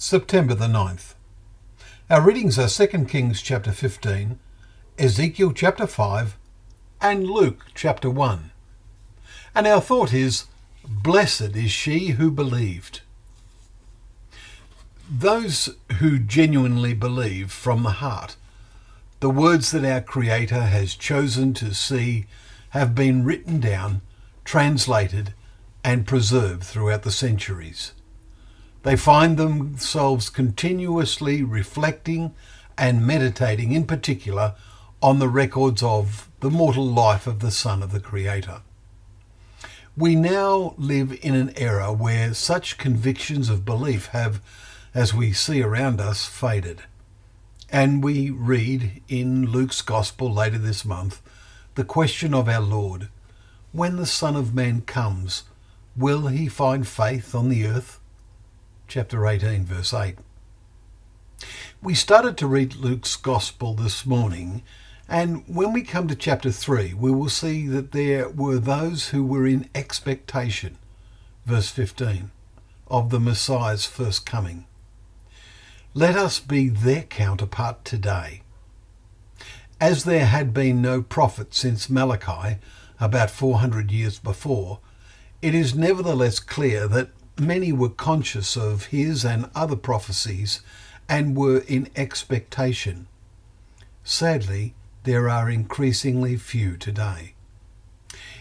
September the 9th. Our readings are 2 Kings chapter 15, Ezekiel chapter 5, and Luke chapter 1. And our thought is Blessed is she who believed. Those who genuinely believe from the heart, the words that our Creator has chosen to see have been written down, translated, and preserved throughout the centuries. They find themselves continuously reflecting and meditating, in particular, on the records of the mortal life of the Son of the Creator. We now live in an era where such convictions of belief have, as we see around us, faded. And we read in Luke's Gospel later this month the question of our Lord When the Son of Man comes, will he find faith on the earth? Chapter 18, verse 8. We started to read Luke's Gospel this morning, and when we come to chapter 3, we will see that there were those who were in expectation, verse 15, of the Messiah's first coming. Let us be their counterpart today. As there had been no prophet since Malachi, about 400 years before, it is nevertheless clear that many were conscious of his and other prophecies and were in expectation. Sadly, there are increasingly few today.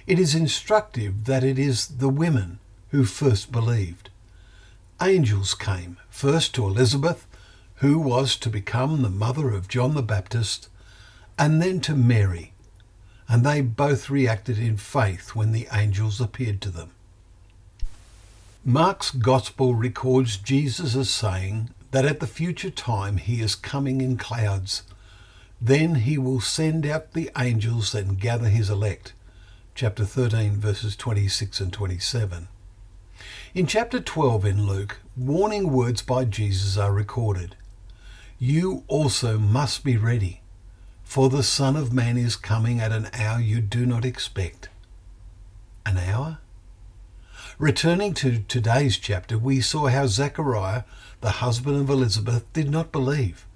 It is instructive that it is the women who first believed. Angels came, first to Elizabeth, who was to become the mother of John the Baptist, and then to Mary, and they both reacted in faith when the angels appeared to them. Mark's Gospel records Jesus as saying that at the future time he is coming in clouds. Then he will send out the angels and gather his elect. Chapter 13, verses 26 and 27. In chapter 12 in Luke, warning words by Jesus are recorded. You also must be ready, for the Son of Man is coming at an hour you do not expect. An hour? Returning to today's chapter, we saw how Zechariah, the husband of Elizabeth, did not believe,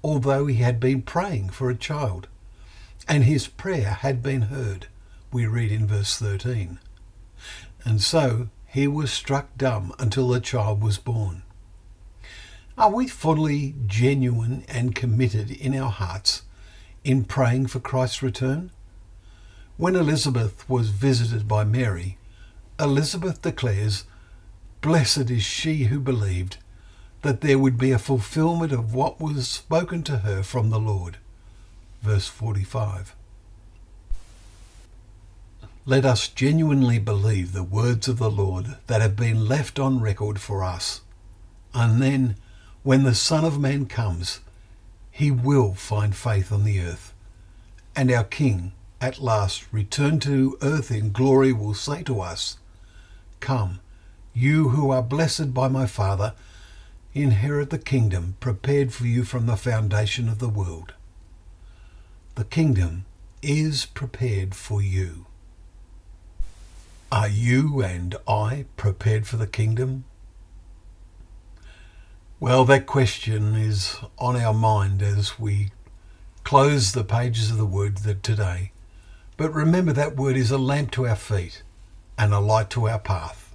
although he had been praying for a child. And his prayer had been heard, we read in verse 13. And so he was struck dumb until the child was born. Are we fully genuine and committed in our hearts in praying for Christ's return? When Elizabeth was visited by Mary, Elizabeth declares, Blessed is she who believed that there would be a fulfillment of what was spoken to her from the Lord. Verse 45. Let us genuinely believe the words of the Lord that have been left on record for us. And then, when the Son of Man comes, he will find faith on the earth. And our King, at last returned to earth in glory, will say to us, Come, you who are blessed by my Father, inherit the kingdom prepared for you from the foundation of the world. The kingdom is prepared for you. Are you and I prepared for the kingdom? Well, that question is on our mind as we close the pages of the Word today. But remember that Word is a lamp to our feet and a light to our path.